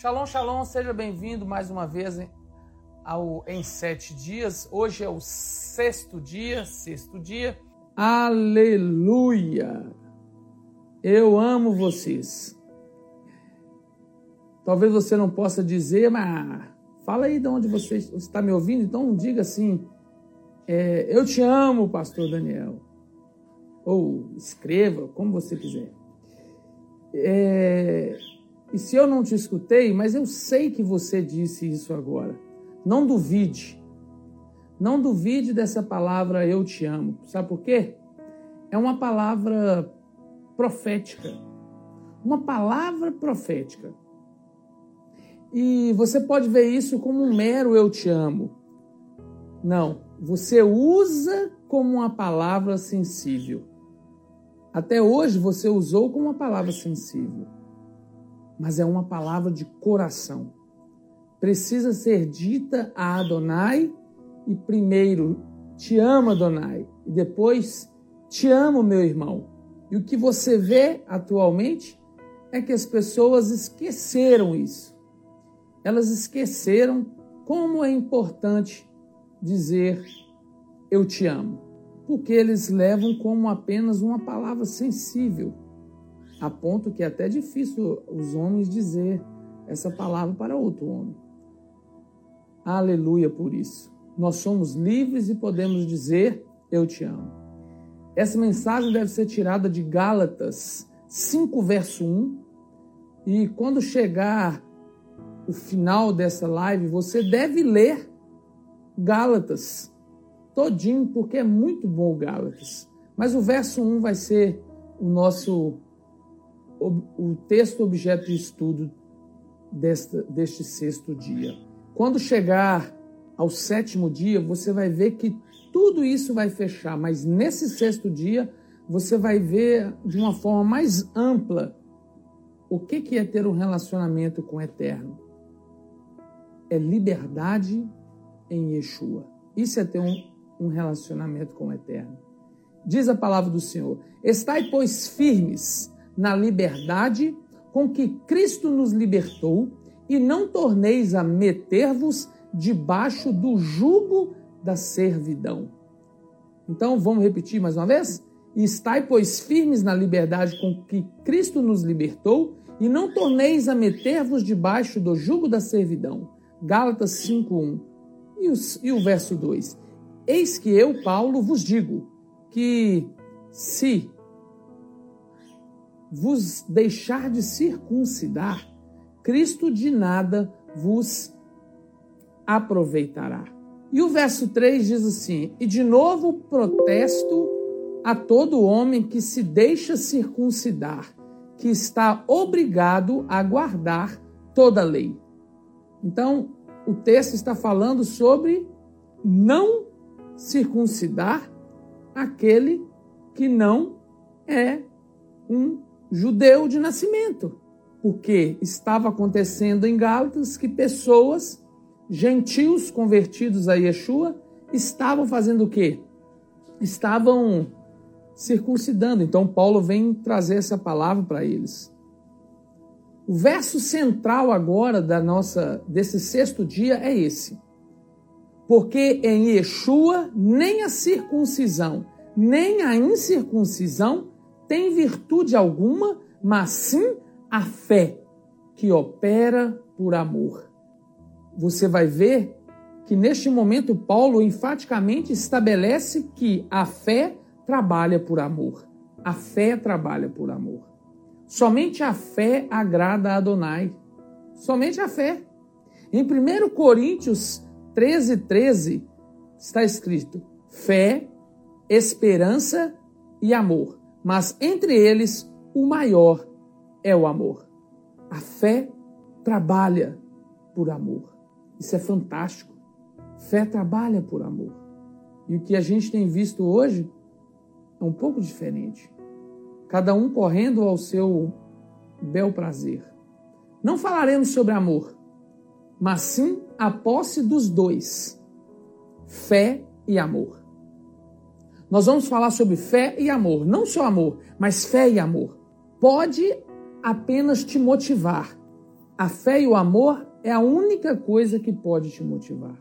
Shalom, shalom, seja bem-vindo mais uma vez ao Em Sete Dias. Hoje é o sexto dia, sexto dia. Aleluia! Eu amo vocês. Talvez você não possa dizer, mas fala aí de onde você está me ouvindo, então diga assim: é, Eu te amo, Pastor Daniel. Ou escreva, como você quiser. É, e se eu não te escutei, mas eu sei que você disse isso agora. Não duvide. Não duvide dessa palavra eu te amo. Sabe por quê? É uma palavra profética. Uma palavra profética. E você pode ver isso como um mero eu te amo. Não, você usa como uma palavra sensível. Até hoje você usou como uma palavra sensível mas é uma palavra de coração. Precisa ser dita a Adonai e primeiro te amo, Adonai, e depois te amo, meu irmão. E o que você vê atualmente é que as pessoas esqueceram isso. Elas esqueceram como é importante dizer eu te amo, porque eles levam como apenas uma palavra sensível a ponto que é até difícil os homens dizer essa palavra para outro homem. Aleluia por isso. Nós somos livres e podemos dizer: Eu te amo. Essa mensagem deve ser tirada de Gálatas 5, verso 1. E quando chegar o final dessa live, você deve ler Gálatas todinho, porque é muito bom Gálatas. Mas o verso 1 vai ser o nosso o texto objeto de estudo desta, deste sexto dia. Quando chegar ao sétimo dia, você vai ver que tudo isso vai fechar, mas nesse sexto dia, você vai ver de uma forma mais ampla o que, que é ter um relacionamento com o Eterno. É liberdade em Yeshua. Isso é ter um, um relacionamento com o Eterno. Diz a palavra do Senhor: Estai, pois, firmes na liberdade com que Cristo nos libertou e não torneis a meter-vos debaixo do jugo da servidão. Então vamos repetir mais uma vez? Estai, pois, firmes na liberdade com que Cristo nos libertou e não torneis a meter-vos debaixo do jugo da servidão. Gálatas 5:1. E, e o verso 2. Eis que eu, Paulo, vos digo que se vos deixar de circuncidar, Cristo de nada vos aproveitará. E o verso 3 diz assim: E de novo protesto a todo homem que se deixa circuncidar, que está obrigado a guardar toda a lei. Então, o texto está falando sobre não circuncidar aquele que não é um judeu de nascimento, porque estava acontecendo em Gálatas que pessoas, gentios convertidos a Yeshua, estavam fazendo o quê? Estavam circuncidando. Então Paulo vem trazer essa palavra para eles. O verso central agora da nossa desse sexto dia é esse. Porque em Yeshua nem a circuncisão, nem a incircuncisão tem virtude alguma, mas sim a fé que opera por amor. Você vai ver que neste momento Paulo enfaticamente estabelece que a fé trabalha por amor. A fé trabalha por amor. Somente a fé agrada a Adonai. Somente a fé. Em 1 Coríntios 13, 13 está escrito: fé, esperança e amor mas entre eles o maior é o amor. A fé trabalha por amor. Isso é fantástico. Fé trabalha por amor. E o que a gente tem visto hoje é um pouco diferente. Cada um correndo ao seu bel prazer. Não falaremos sobre amor, mas sim a posse dos dois: fé e amor. Nós vamos falar sobre fé e amor, não só amor, mas fé e amor. Pode apenas te motivar a fé e o amor é a única coisa que pode te motivar.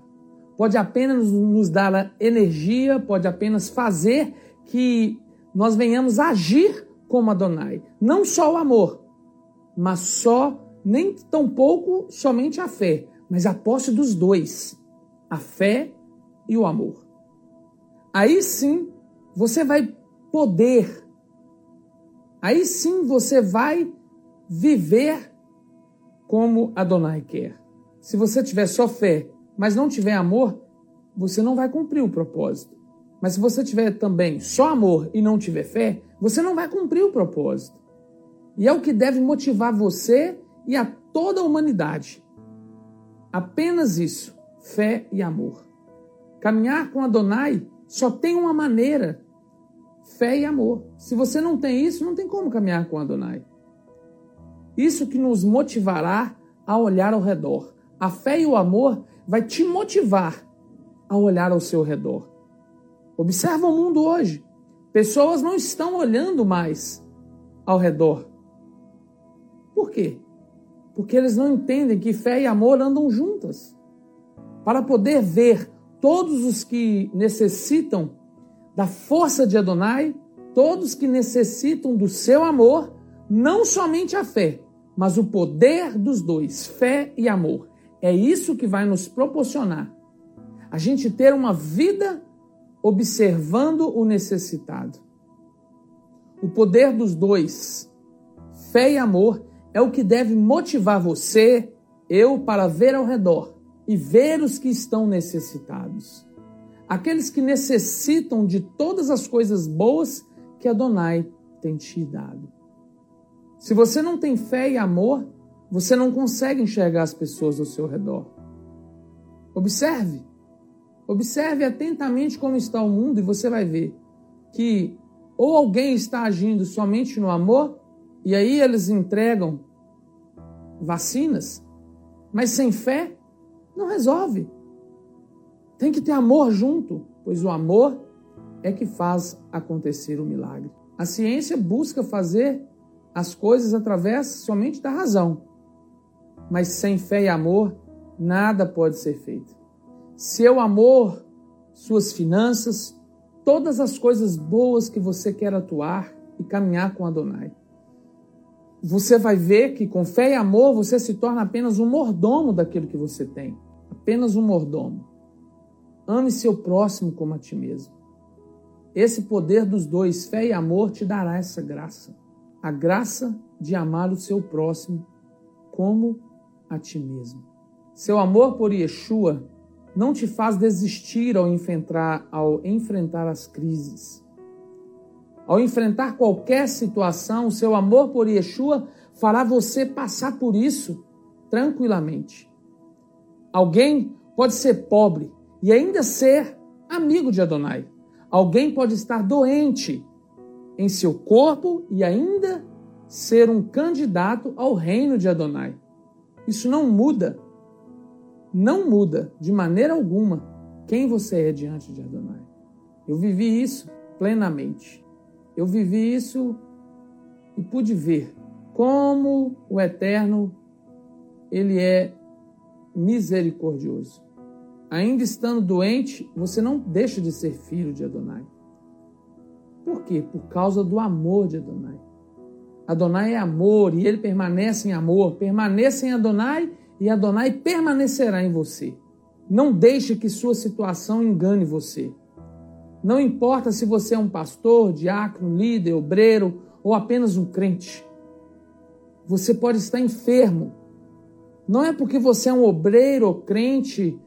Pode apenas nos dar energia, pode apenas fazer que nós venhamos agir como Adonai. Não só o amor, mas só, nem tão pouco somente a fé, mas a posse dos dois, a fé e o amor. Aí sim você vai poder, aí sim você vai viver como Adonai quer. Se você tiver só fé, mas não tiver amor, você não vai cumprir o propósito. Mas se você tiver também só amor e não tiver fé, você não vai cumprir o propósito. E é o que deve motivar você e a toda a humanidade. Apenas isso, fé e amor. Caminhar com Adonai só tem uma maneira: fé e amor. Se você não tem isso, não tem como caminhar com Adonai. Isso que nos motivará a olhar ao redor. A fé e o amor vai te motivar a olhar ao seu redor. Observa o mundo hoje. Pessoas não estão olhando mais ao redor. Por quê? Porque eles não entendem que fé e amor andam juntas. Para poder ver todos os que necessitam da força de Adonai, todos que necessitam do seu amor, não somente a fé, mas o poder dos dois, fé e amor. É isso que vai nos proporcionar a gente ter uma vida observando o necessitado. O poder dos dois, fé e amor, é o que deve motivar você, eu, para ver ao redor e ver os que estão necessitados. Aqueles que necessitam de todas as coisas boas que Adonai tem te dado. Se você não tem fé e amor, você não consegue enxergar as pessoas ao seu redor. Observe. Observe atentamente como está o mundo e você vai ver que ou alguém está agindo somente no amor, e aí eles entregam vacinas, mas sem fé não resolve. Tem que ter amor junto, pois o amor é que faz acontecer o milagre. A ciência busca fazer as coisas através somente da razão. Mas sem fé e amor, nada pode ser feito. Seu amor, suas finanças, todas as coisas boas que você quer atuar e caminhar com Adonai. Você vai ver que com fé e amor você se torna apenas um mordomo daquilo que você tem. Apenas um mordomo. Ame seu próximo como a ti mesmo. Esse poder dos dois, fé e amor, te dará essa graça a graça de amar o seu próximo como a ti mesmo. Seu amor por Yeshua não te faz desistir ao enfrentar, ao enfrentar as crises. Ao enfrentar qualquer situação, seu amor por Yeshua fará você passar por isso tranquilamente. Alguém pode ser pobre e ainda ser amigo de Adonai. Alguém pode estar doente em seu corpo e ainda ser um candidato ao reino de Adonai. Isso não muda, não muda de maneira alguma quem você é diante de Adonai. Eu vivi isso plenamente. Eu vivi isso e pude ver como o Eterno ele é misericordioso. Ainda estando doente, você não deixa de ser filho de Adonai. Por quê? Por causa do amor de Adonai. Adonai é amor e ele permanece em amor. Permaneça em Adonai e Adonai permanecerá em você. Não deixe que sua situação engane você. Não importa se você é um pastor, diácono, líder, obreiro ou apenas um crente. Você pode estar enfermo. Não é porque você é um obreiro ou crente,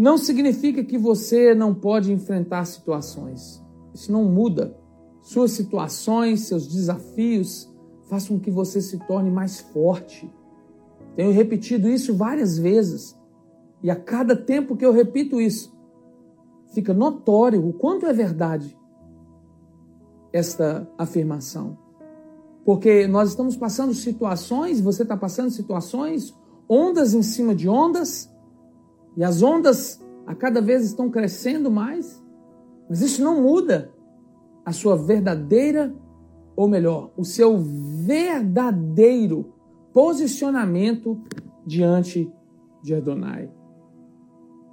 não significa que você não pode enfrentar situações. Isso não muda. Suas situações, seus desafios façam com que você se torne mais forte. Tenho repetido isso várias vezes. E a cada tempo que eu repito isso, fica notório o quanto é verdade esta afirmação. Porque nós estamos passando situações, você está passando situações, ondas em cima de ondas, e as ondas a cada vez estão crescendo mais. Mas isso não muda a sua verdadeira, ou melhor, o seu verdadeiro posicionamento diante de Adonai.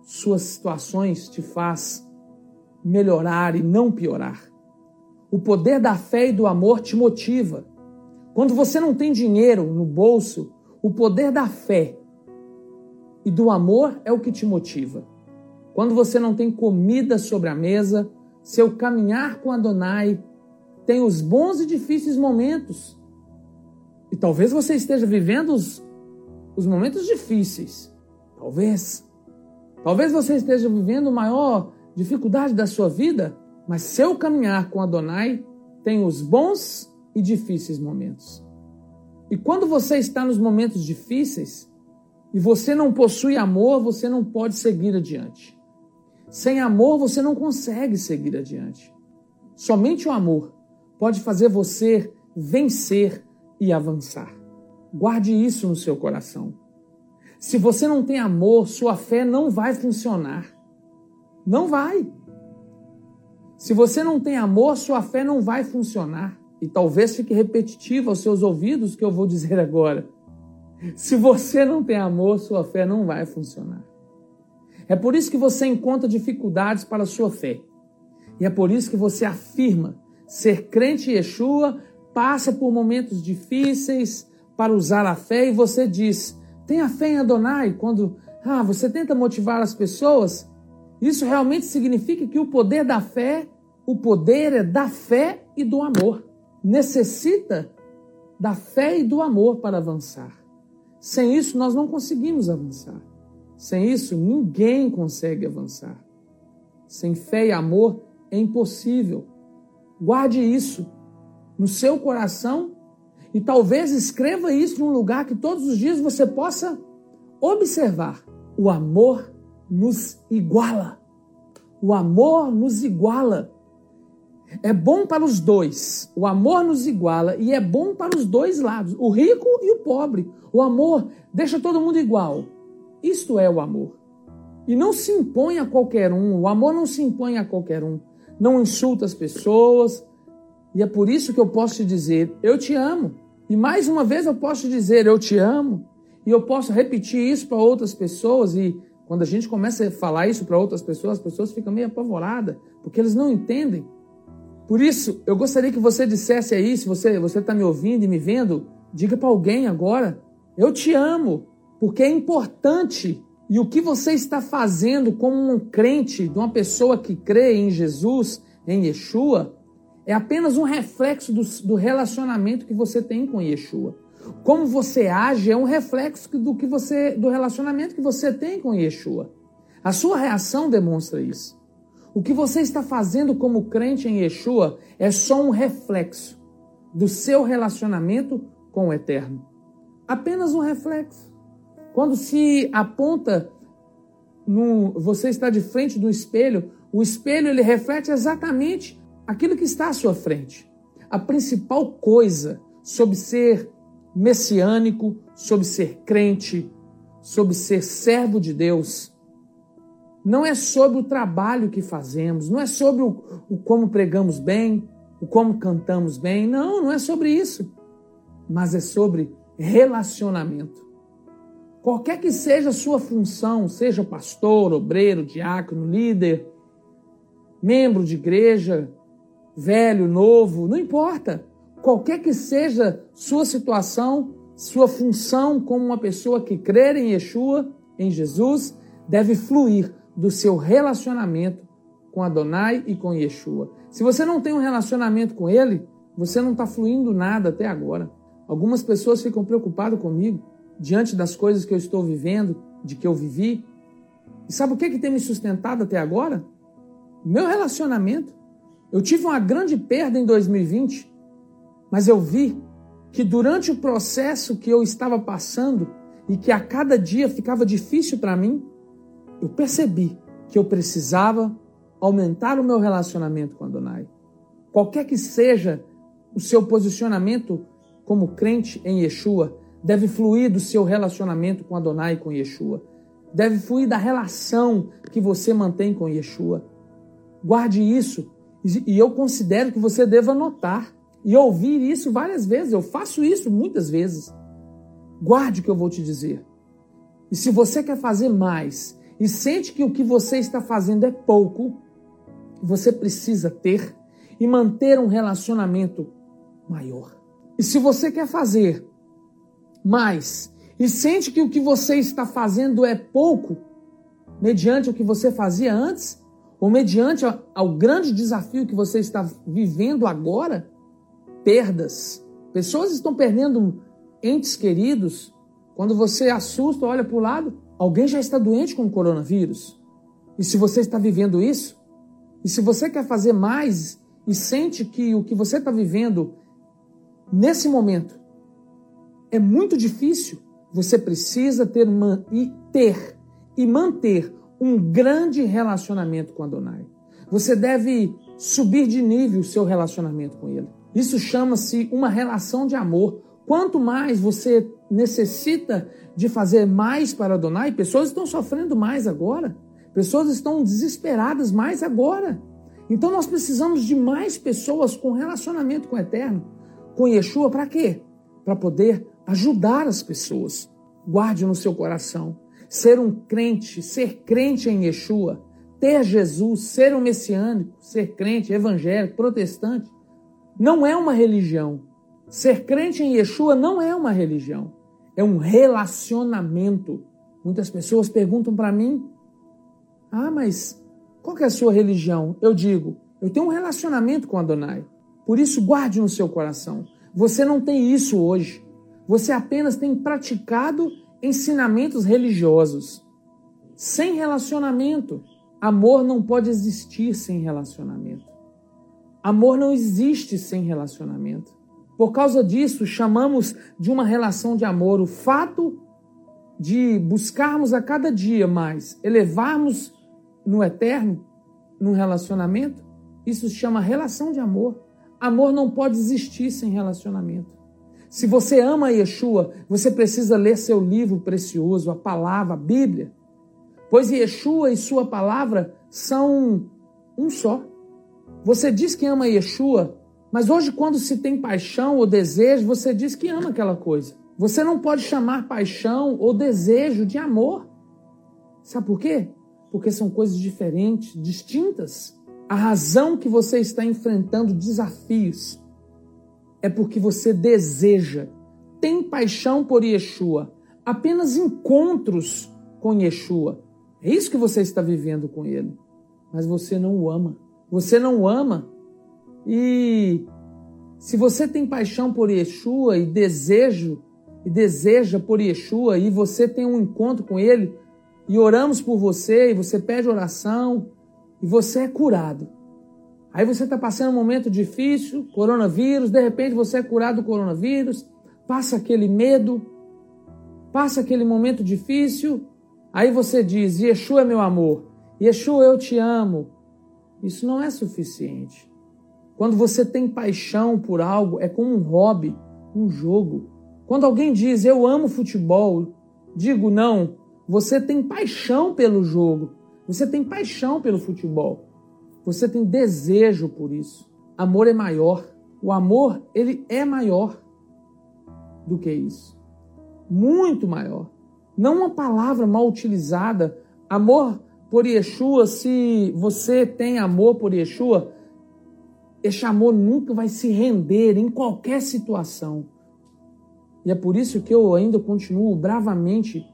Suas situações te faz melhorar e não piorar. O poder da fé e do amor te motiva. Quando você não tem dinheiro no bolso, o poder da fé e do amor é o que te motiva. Quando você não tem comida sobre a mesa, seu caminhar com Adonai tem os bons e difíceis momentos. E talvez você esteja vivendo os, os momentos difíceis. Talvez. Talvez você esteja vivendo a maior dificuldade da sua vida, mas seu caminhar com Adonai tem os bons e difíceis momentos. E quando você está nos momentos difíceis e você não possui amor, você não pode seguir adiante. Sem amor, você não consegue seguir adiante. Somente o amor pode fazer você vencer e avançar. Guarde isso no seu coração. Se você não tem amor, sua fé não vai funcionar. Não vai. Se você não tem amor, sua fé não vai funcionar. E talvez fique repetitivo aos seus ouvidos o que eu vou dizer agora. Se você não tem amor, sua fé não vai funcionar. É por isso que você encontra dificuldades para a sua fé. E é por isso que você afirma ser crente em Yeshua, passa por momentos difíceis para usar a fé e você diz: tenha fé em Adonai. Quando ah, você tenta motivar as pessoas, isso realmente significa que o poder da fé, o poder é da fé e do amor. Necessita da fé e do amor para avançar. Sem isso, nós não conseguimos avançar. Sem isso, ninguém consegue avançar. Sem fé e amor, é impossível. Guarde isso no seu coração e talvez escreva isso num lugar que todos os dias você possa observar. O amor nos iguala. O amor nos iguala. É bom para os dois. O amor nos iguala e é bom para os dois lados, o rico e o pobre. O amor deixa todo mundo igual. Isto é o amor. E não se impõe a qualquer um. O amor não se impõe a qualquer um não insulta as pessoas. E é por isso que eu posso te dizer, eu te amo. E mais uma vez eu posso te dizer, eu te amo. E eu posso repetir isso para outras pessoas. E quando a gente começa a falar isso para outras pessoas, as pessoas ficam meio apavoradas, porque eles não entendem. Por isso, eu gostaria que você dissesse aí, se você está me ouvindo e me vendo, diga para alguém agora: eu te amo, porque é importante e o que você está fazendo como um crente, de uma pessoa que crê em Jesus, em Yeshua, é apenas um reflexo do, do relacionamento que você tem com Yeshua. Como você age é um reflexo do que você do relacionamento que você tem com Yeshua. A sua reação demonstra isso. O que você está fazendo como crente em Yeshua é só um reflexo do seu relacionamento com o Eterno. Apenas um reflexo. Quando se aponta, no, você está de frente do espelho, o espelho ele reflete exatamente aquilo que está à sua frente. A principal coisa sobre ser messiânico, sobre ser crente, sobre ser servo de Deus, não é sobre o trabalho que fazemos, não é sobre o, o como pregamos bem, o como cantamos bem, não, não é sobre isso, mas é sobre relacionamento. Qualquer que seja a sua função, seja pastor, obreiro, diácono, líder, membro de igreja, velho, novo, não importa. Qualquer que seja sua situação, sua função como uma pessoa que crê em Yeshua, em Jesus, deve fluir do seu relacionamento com Adonai e com Yeshua. Se você não tem um relacionamento com ele, você não está fluindo nada até agora. Algumas pessoas ficam preocupadas comigo diante das coisas que eu estou vivendo, de que eu vivi. E sabe o que, que tem me sustentado até agora? Meu relacionamento. Eu tive uma grande perda em 2020, mas eu vi que durante o processo que eu estava passando e que a cada dia ficava difícil para mim, eu percebi que eu precisava aumentar o meu relacionamento com Adonai. Qualquer que seja o seu posicionamento como crente em Yeshua, deve fluir do seu relacionamento com Adonai e com Yeshua. Deve fluir da relação que você mantém com Yeshua. Guarde isso. E eu considero que você deva notar e ouvir isso várias vezes. Eu faço isso muitas vezes. Guarde o que eu vou te dizer. E se você quer fazer mais e sente que o que você está fazendo é pouco, você precisa ter e manter um relacionamento maior. E se você quer fazer mais e sente que o que você está fazendo é pouco, mediante o que você fazia antes, ou mediante ao grande desafio que você está vivendo agora, perdas. Pessoas estão perdendo entes queridos. Quando você assusta, olha para o lado, alguém já está doente com o coronavírus. E se você está vivendo isso, e se você quer fazer mais e sente que o que você está vivendo nesse momento é muito difícil, você precisa ter, e ter e manter um grande relacionamento com Adonai. Você deve subir de nível o seu relacionamento com Ele. Isso chama-se uma relação de amor. Quanto mais você necessita de fazer mais para Adonai, pessoas estão sofrendo mais agora. Pessoas estão desesperadas mais agora. Então nós precisamos de mais pessoas com relacionamento com o Eterno, com Yeshua, para quê? Para poder ajudar as pessoas. Guarde no seu coração. Ser um crente, ser crente em Yeshua, ter Jesus, ser um messiânico, ser crente, evangélico, protestante, não é uma religião. Ser crente em Yeshua não é uma religião, é um relacionamento. Muitas pessoas perguntam para mim: Ah, mas qual é a sua religião? Eu digo: Eu tenho um relacionamento com Adonai. Por isso, guarde no seu coração. Você não tem isso hoje. Você apenas tem praticado ensinamentos religiosos. Sem relacionamento. Amor não pode existir sem relacionamento. Amor não existe sem relacionamento. Por causa disso, chamamos de uma relação de amor o fato de buscarmos a cada dia mais, elevarmos no eterno, num relacionamento. Isso se chama relação de amor. Amor não pode existir sem relacionamento. Se você ama Yeshua, você precisa ler seu livro precioso, a palavra, a Bíblia. Pois Yeshua e sua palavra são um só. Você diz que ama Yeshua, mas hoje, quando se tem paixão ou desejo, você diz que ama aquela coisa. Você não pode chamar paixão ou desejo de amor. Sabe por quê? Porque são coisas diferentes, distintas. A razão que você está enfrentando desafios é porque você deseja, tem paixão por Yeshua, apenas encontros com Yeshua. É isso que você está vivendo com ele. Mas você não o ama. Você não o ama. E se você tem paixão por Yeshua e desejo e deseja por Yeshua e você tem um encontro com ele e oramos por você e você pede oração e você é curado. Aí você está passando um momento difícil, coronavírus, de repente você é curado do coronavírus, passa aquele medo, passa aquele momento difícil, aí você diz: Yeshua é meu amor, Yeshua eu te amo. Isso não é suficiente. Quando você tem paixão por algo, é como um hobby, um jogo. Quando alguém diz eu amo futebol, digo não, você tem paixão pelo jogo, você tem paixão pelo futebol. Você tem desejo por isso. Amor é maior. O amor, ele é maior do que isso. Muito maior. Não uma palavra mal utilizada. Amor por Yeshua, se você tem amor por Yeshua, esse amor nunca vai se render em qualquer situação. E é por isso que eu ainda continuo bravamente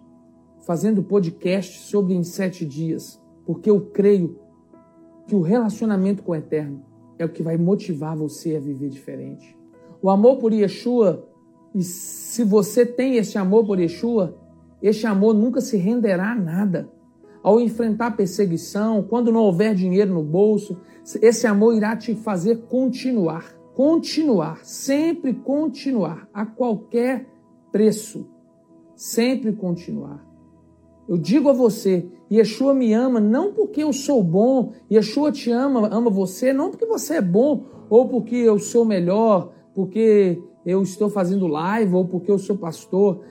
fazendo podcast sobre em sete dias, porque eu creio que o relacionamento com o Eterno é o que vai motivar você a viver diferente. O amor por Yeshua, e se você tem esse amor por Yeshua, este amor nunca se renderá a nada. Ao enfrentar perseguição, quando não houver dinheiro no bolso, esse amor irá te fazer continuar. Continuar, sempre continuar, a qualquer preço. Sempre continuar. Eu digo a você, Yeshua me ama não porque eu sou bom, Yeshua te ama, ama você, não porque você é bom, ou porque eu sou melhor, porque eu estou fazendo live, ou porque eu sou pastor.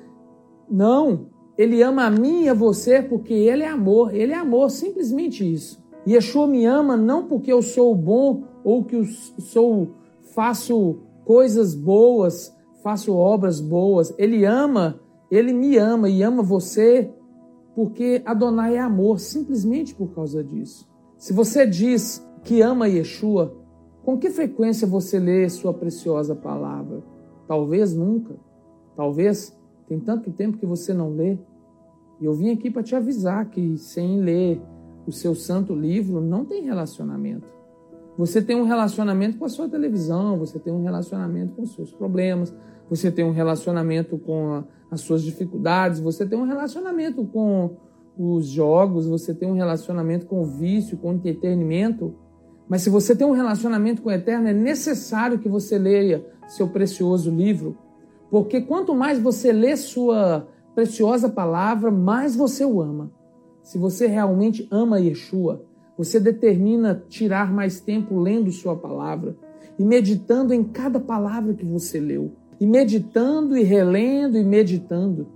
Não, ele ama a mim e a você porque ele é amor, ele é amor, simplesmente isso. Yeshua me ama não porque eu sou bom ou que eu sou faço coisas boas, faço obras boas. Ele ama Ele me ama e ama você porque Adonai é amor, simplesmente por causa disso. Se você diz que ama Yeshua, com que frequência você lê sua preciosa palavra? Talvez nunca. Talvez tem tanto tempo que você não lê. E eu vim aqui para te avisar que sem ler o seu santo livro não tem relacionamento. Você tem um relacionamento com a sua televisão, você tem um relacionamento com os seus problemas, você tem um relacionamento com a, as suas dificuldades, você tem um relacionamento com os jogos, você tem um relacionamento com o vício, com o entretenimento. Mas se você tem um relacionamento com o Eterno, é necessário que você leia seu precioso livro, porque quanto mais você lê sua preciosa palavra, mais você o ama. Se você realmente ama Yeshua, você determina tirar mais tempo lendo Sua palavra e meditando em cada palavra que você leu. E meditando e relendo e meditando.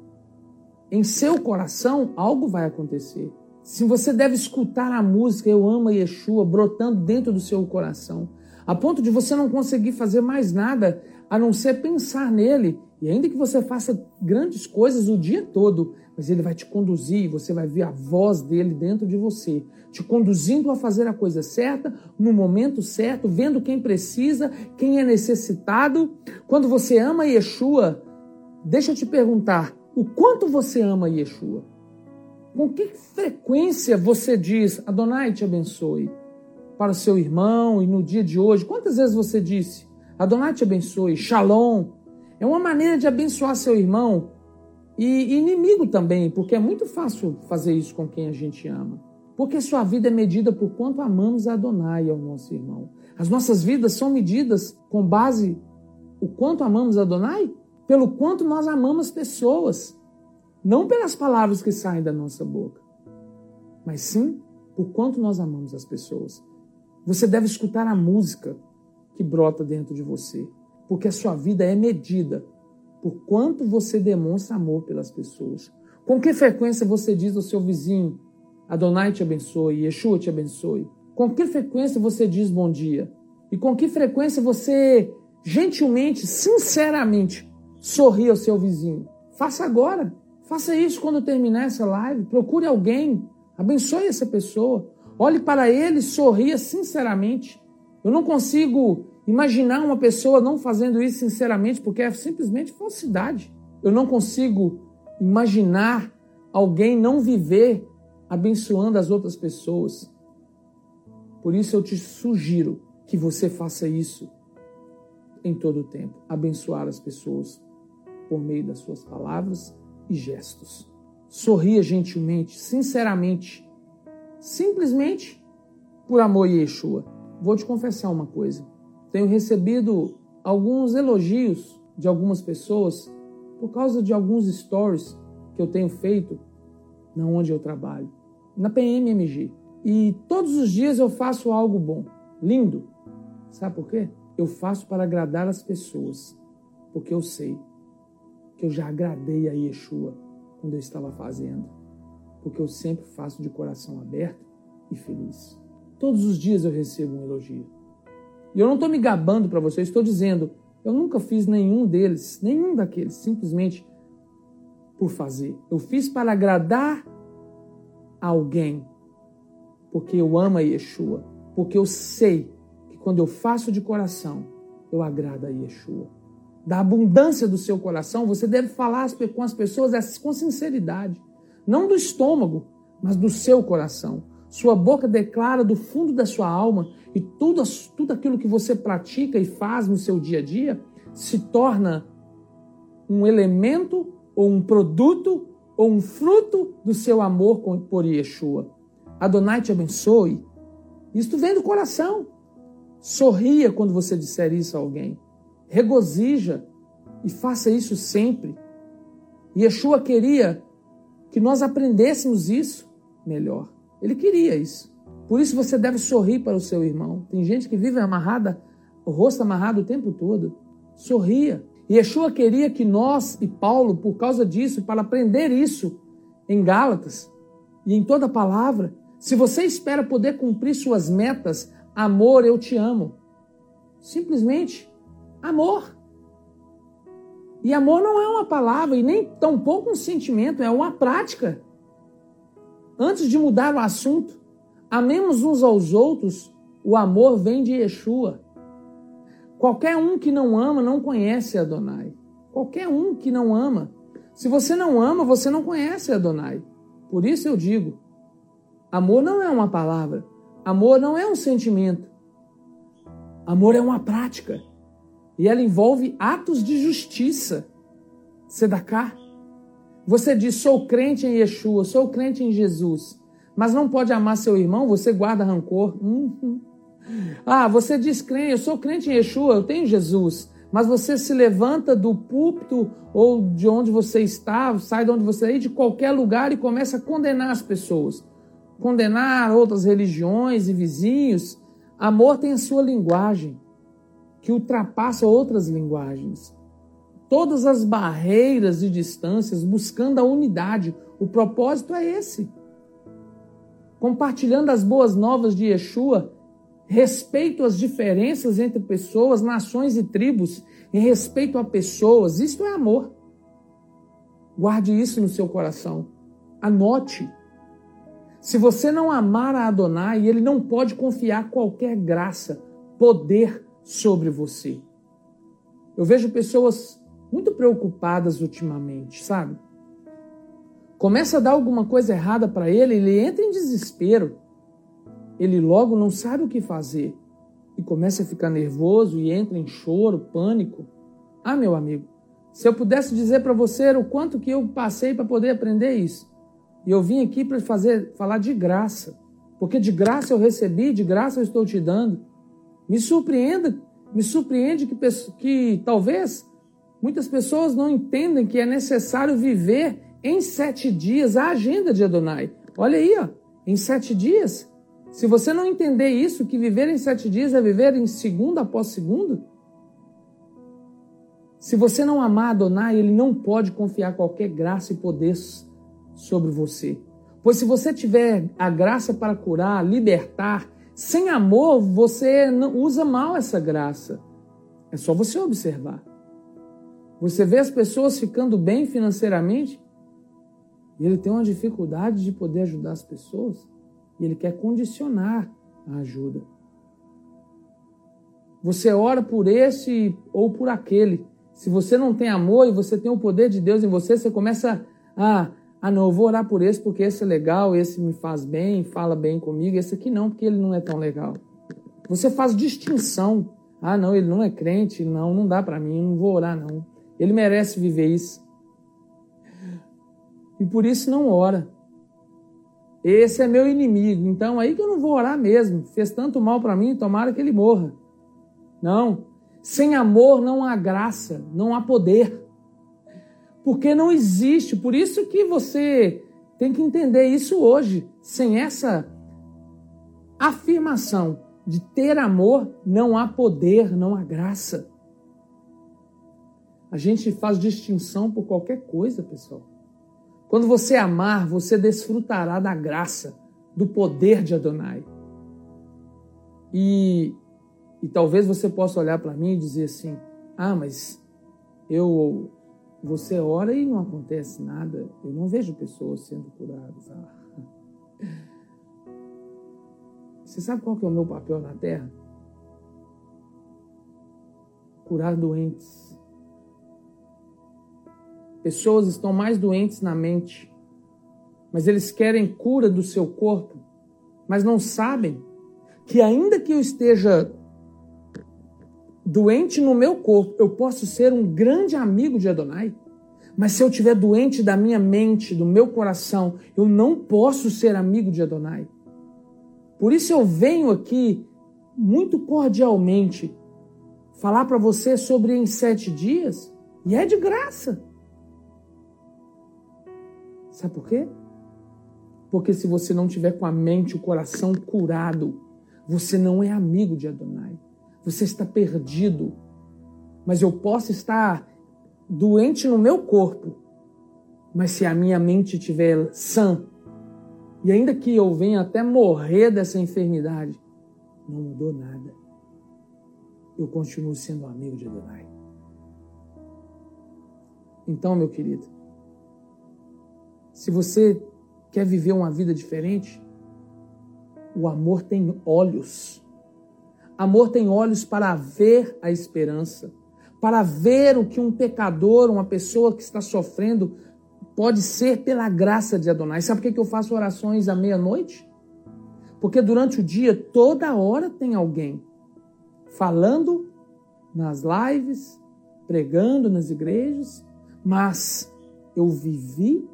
Em seu coração, algo vai acontecer. Se você deve escutar a música Eu Amo Yeshua brotando dentro do seu coração, a ponto de você não conseguir fazer mais nada a não ser pensar nele. E ainda que você faça grandes coisas o dia todo, mas ele vai te conduzir, você vai ver a voz dele dentro de você, te conduzindo a fazer a coisa certa, no momento certo, vendo quem precisa, quem é necessitado. Quando você ama Yeshua, deixa eu te perguntar, o quanto você ama Yeshua? Com que frequência você diz, Adonai te abençoe, para o seu irmão e no dia de hoje? Quantas vezes você disse, Adonai te abençoe, Shalom? É uma maneira de abençoar seu irmão e inimigo também, porque é muito fácil fazer isso com quem a gente ama. Porque sua vida é medida por quanto amamos a Adonai, ao nosso irmão. As nossas vidas são medidas com base o quanto amamos a Adonai, pelo quanto nós amamos pessoas, não pelas palavras que saem da nossa boca, mas sim por quanto nós amamos as pessoas. Você deve escutar a música que brota dentro de você, porque a sua vida é medida por quanto você demonstra amor pelas pessoas. Com que frequência você diz ao seu vizinho, Adonai te abençoe, Yeshua te abençoe? Com que frequência você diz bom dia? E com que frequência você gentilmente, sinceramente, sorri ao seu vizinho? Faça agora. Faça isso quando terminar essa live. Procure alguém. Abençoe essa pessoa. Olhe para ele sorria sinceramente. Eu não consigo Imaginar uma pessoa não fazendo isso sinceramente, porque é simplesmente falsidade. Eu não consigo imaginar alguém não viver abençoando as outras pessoas. Por isso eu te sugiro que você faça isso em todo o tempo, abençoar as pessoas por meio das suas palavras e gestos. Sorria gentilmente, sinceramente, simplesmente por amor a Yeshua. Vou te confessar uma coisa. Tenho recebido alguns elogios de algumas pessoas por causa de alguns stories que eu tenho feito na onde eu trabalho, na PMMG. E todos os dias eu faço algo bom, lindo. Sabe por quê? Eu faço para agradar as pessoas, porque eu sei que eu já agradei a Yeshua quando eu estava fazendo, porque eu sempre faço de coração aberto e feliz. Todos os dias eu recebo um elogio. E eu não estou me gabando para você, estou dizendo, eu nunca fiz nenhum deles, nenhum daqueles, simplesmente por fazer. Eu fiz para agradar alguém, porque eu amo a Yeshua, porque eu sei que quando eu faço de coração, eu agrado a Yeshua. Da abundância do seu coração, você deve falar com as pessoas com sinceridade, não do estômago, mas do seu coração. Sua boca declara do fundo da sua alma e tudo, tudo aquilo que você pratica e faz no seu dia a dia se torna um elemento ou um produto ou um fruto do seu amor por Yeshua. Adonai te abençoe. Isto vem do coração. Sorria quando você disser isso a alguém. Regozija e faça isso sempre. Yeshua queria que nós aprendêssemos isso melhor. Ele queria isso. Por isso você deve sorrir para o seu irmão. Tem gente que vive amarrada, o rosto amarrado o tempo todo. Sorria. E Yeshua queria que nós e Paulo, por causa disso, para aprender isso em Gálatas e em toda a palavra, se você espera poder cumprir suas metas, amor, eu te amo. Simplesmente amor. E amor não é uma palavra e nem tampouco um sentimento, é uma prática. Antes de mudar o assunto, amemos uns aos outros, o amor vem de Yeshua. Qualquer um que não ama não conhece Adonai. Qualquer um que não ama. Se você não ama, você não conhece Adonai. Por isso eu digo: amor não é uma palavra, amor não é um sentimento. Amor é uma prática. E ela envolve atos de justiça. Sedaká. Você diz: sou crente em Yeshua, sou crente em Jesus, mas não pode amar seu irmão, você guarda rancor. Uhum. Ah, você diz crente, eu sou crente em Yeshua, eu tenho Jesus, mas você se levanta do púlpito ou de onde você está, sai de onde você é, de qualquer lugar e começa a condenar as pessoas. Condenar outras religiões e vizinhos. Amor tem a sua linguagem, que ultrapassa outras linguagens. Todas as barreiras e distâncias, buscando a unidade. O propósito é esse. Compartilhando as boas novas de Yeshua, respeito às diferenças entre pessoas, nações e tribos, em respeito a pessoas. Isto é amor. Guarde isso no seu coração. Anote. Se você não amar a Adonai, ele não pode confiar qualquer graça, poder sobre você. Eu vejo pessoas muito preocupadas ultimamente, sabe? Começa a dar alguma coisa errada para ele, ele entra em desespero ele logo não sabe o que fazer e começa a ficar nervoso e entra em choro, pânico. Ah, meu amigo, se eu pudesse dizer para você o quanto que eu passei para poder aprender isso. E eu vim aqui para fazer falar de graça, porque de graça eu recebi, de graça eu estou te dando. Me surpreenda, me surpreende que, que talvez muitas pessoas não entendem que é necessário viver em sete dias a agenda de Adonai. Olha aí, ó, em sete dias se você não entender isso, que viver em sete dias é viver em segundo após segundo, se você não amar Adonai, ele não pode confiar qualquer graça e poder sobre você. Pois se você tiver a graça para curar, libertar, sem amor, você usa mal essa graça. É só você observar. Você vê as pessoas ficando bem financeiramente e ele tem uma dificuldade de poder ajudar as pessoas e ele quer condicionar a ajuda. Você ora por esse ou por aquele. Se você não tem amor e você tem o poder de Deus em você, você começa a, ah, não, eu vou orar por esse porque esse é legal, esse me faz bem, fala bem comigo, esse aqui não, porque ele não é tão legal. Você faz distinção. Ah, não, ele não é crente, não, não dá para mim, não vou orar não. Ele merece viver isso. E por isso não ora. Esse é meu inimigo, então aí que eu não vou orar mesmo. Fez tanto mal para mim, tomara que ele morra. Não. Sem amor não há graça, não há poder. Porque não existe. Por isso que você tem que entender isso hoje. Sem essa afirmação de ter amor, não há poder, não há graça. A gente faz distinção por qualquer coisa, pessoal. Quando você amar, você desfrutará da graça, do poder de Adonai. E, e talvez você possa olhar para mim e dizer assim: ah, mas eu você ora e não acontece nada. Eu não vejo pessoas sendo curadas. Ah. Você sabe qual que é o meu papel na Terra? Curar doentes Pessoas estão mais doentes na mente, mas eles querem cura do seu corpo, mas não sabem que, ainda que eu esteja doente no meu corpo, eu posso ser um grande amigo de Adonai. Mas se eu estiver doente da minha mente, do meu coração, eu não posso ser amigo de Adonai. Por isso eu venho aqui muito cordialmente falar para você sobre em sete dias, e é de graça. Sabe por quê? Porque se você não tiver com a mente, o coração curado, você não é amigo de Adonai. Você está perdido. Mas eu posso estar doente no meu corpo, mas se a minha mente estiver sã, e ainda que eu venha até morrer dessa enfermidade, não mudou nada. Eu continuo sendo amigo de Adonai. Então, meu querido, se você quer viver uma vida diferente, o amor tem olhos. Amor tem olhos para ver a esperança, para ver o que um pecador, uma pessoa que está sofrendo, pode ser pela graça de Adonai. Sabe por que eu faço orações à meia-noite? Porque durante o dia, toda hora tem alguém falando nas lives, pregando nas igrejas, mas eu vivi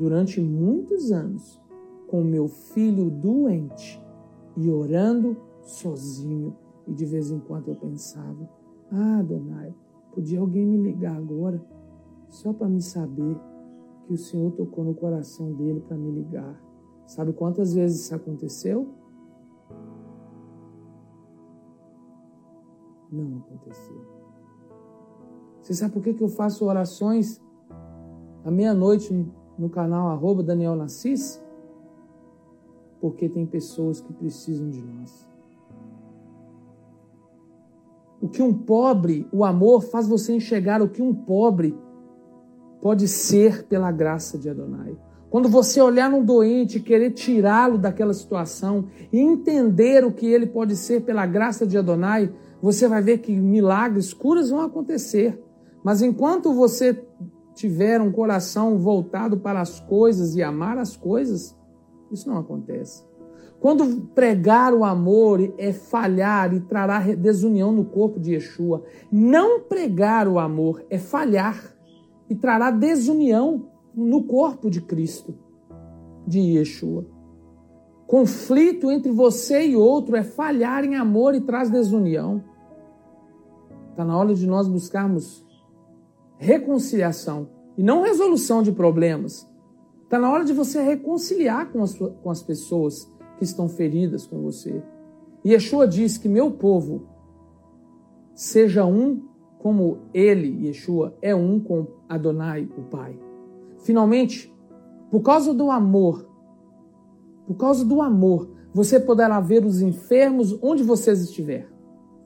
durante muitos anos com meu filho doente e orando sozinho. E de vez em quando eu pensava: ah, Donai, podia alguém me ligar agora, só para me saber que o Senhor tocou no coração dele para me ligar. Sabe quantas vezes isso aconteceu? Não aconteceu. Você sabe por que, que eu faço orações à meia-noite no canal arroba Daniel Nassis? Porque tem pessoas que precisam de nós. O que um pobre, o amor faz você enxergar o que um pobre pode ser pela graça de Adonai. Quando você olhar num doente e querer tirá-lo daquela situação e entender o que ele pode ser pela graça de Adonai, você vai ver que milagres, curas vão acontecer. Mas enquanto você tiver um coração voltado para as coisas e amar as coisas, isso não acontece. Quando pregar o amor é falhar e trará desunião no corpo de Yeshua. Não pregar o amor é falhar e trará desunião no corpo de Cristo, de Yeshua. Conflito entre você e outro é falhar em amor e traz desunião. Está na hora de nós buscarmos reconciliação e não resolução de problemas. Está na hora de você reconciliar com as, com as pessoas que estão feridas com você. E Yeshua diz que meu povo seja um como ele, Yeshua, é um com Adonai, o Pai. Finalmente, por causa do amor, por causa do amor, você poderá ver os enfermos onde você estiver.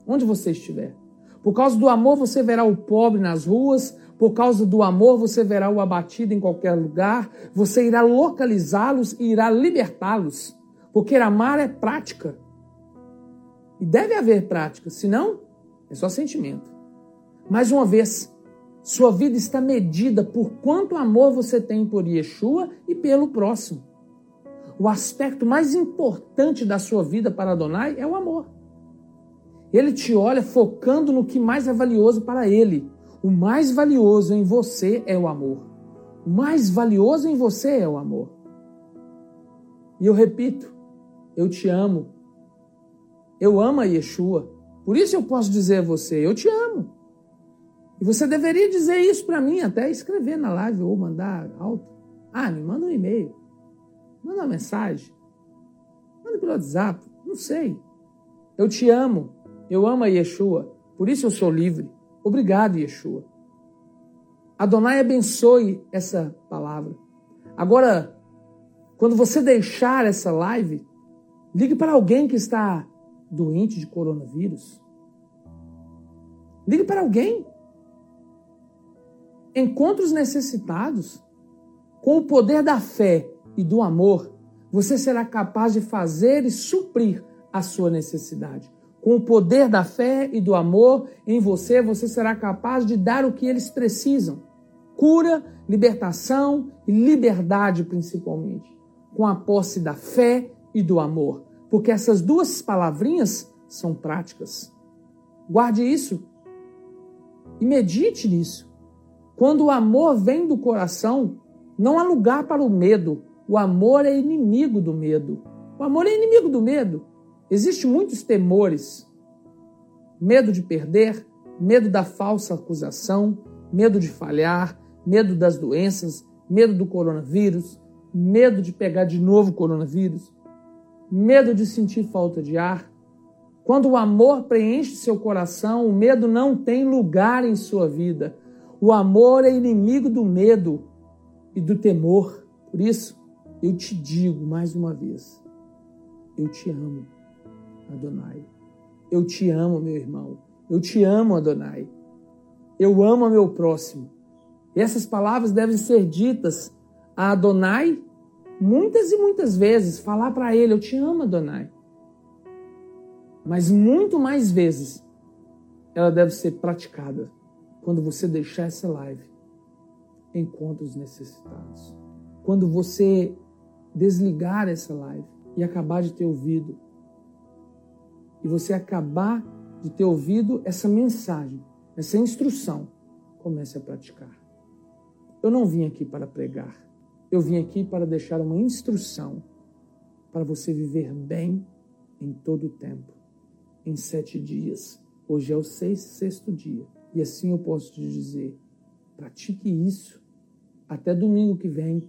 Onde você estiver. Por causa do amor, você verá o pobre nas ruas. Por causa do amor, você verá o abatido em qualquer lugar. Você irá localizá-los e irá libertá-los. Porque amar é prática. E deve haver prática, senão é só sentimento. Mais uma vez, sua vida está medida por quanto amor você tem por Yeshua e pelo próximo. O aspecto mais importante da sua vida para Adonai é o amor. Ele te olha focando no que mais é valioso para ele. O mais valioso em você é o amor. O mais valioso em você é o amor. E eu repito, eu te amo. Eu amo a Yeshua. Por isso eu posso dizer a você, eu te amo. E você deveria dizer isso para mim, até escrever na live ou mandar alto. Ah, me manda um e-mail. Manda uma mensagem. Manda pelo WhatsApp. Não sei. Eu te amo. Eu amo a Yeshua, por isso eu sou livre. Obrigado, Yeshua. Adonai abençoe essa palavra. Agora, quando você deixar essa live, ligue para alguém que está doente de coronavírus. Ligue para alguém. Encontre os necessitados. Com o poder da fé e do amor, você será capaz de fazer e suprir a sua necessidade. Com o poder da fé e do amor em você, você será capaz de dar o que eles precisam: cura, libertação e liberdade, principalmente. Com a posse da fé e do amor. Porque essas duas palavrinhas são práticas. Guarde isso e medite nisso. Quando o amor vem do coração, não há lugar para o medo. O amor é inimigo do medo. O amor é inimigo do medo. Existem muitos temores: medo de perder, medo da falsa acusação, medo de falhar, medo das doenças, medo do coronavírus, medo de pegar de novo o coronavírus, medo de sentir falta de ar. Quando o amor preenche seu coração, o medo não tem lugar em sua vida. O amor é inimigo do medo e do temor. Por isso, eu te digo mais uma vez: eu te amo. Adonai. Eu te amo, meu irmão. Eu te amo, Adonai. Eu amo meu próximo. E essas palavras devem ser ditas a Adonai muitas e muitas vezes. Falar para ele: Eu te amo, Adonai. Mas muito mais vezes ela deve ser praticada quando você deixar essa live. Encontre os necessitados. Quando você desligar essa live e acabar de ter ouvido, e você acabar de ter ouvido essa mensagem, essa instrução, comece a praticar. Eu não vim aqui para pregar. Eu vim aqui para deixar uma instrução para você viver bem em todo o tempo. Em sete dias. Hoje é o sexto dia. E assim eu posso te dizer: pratique isso. Até domingo que vem.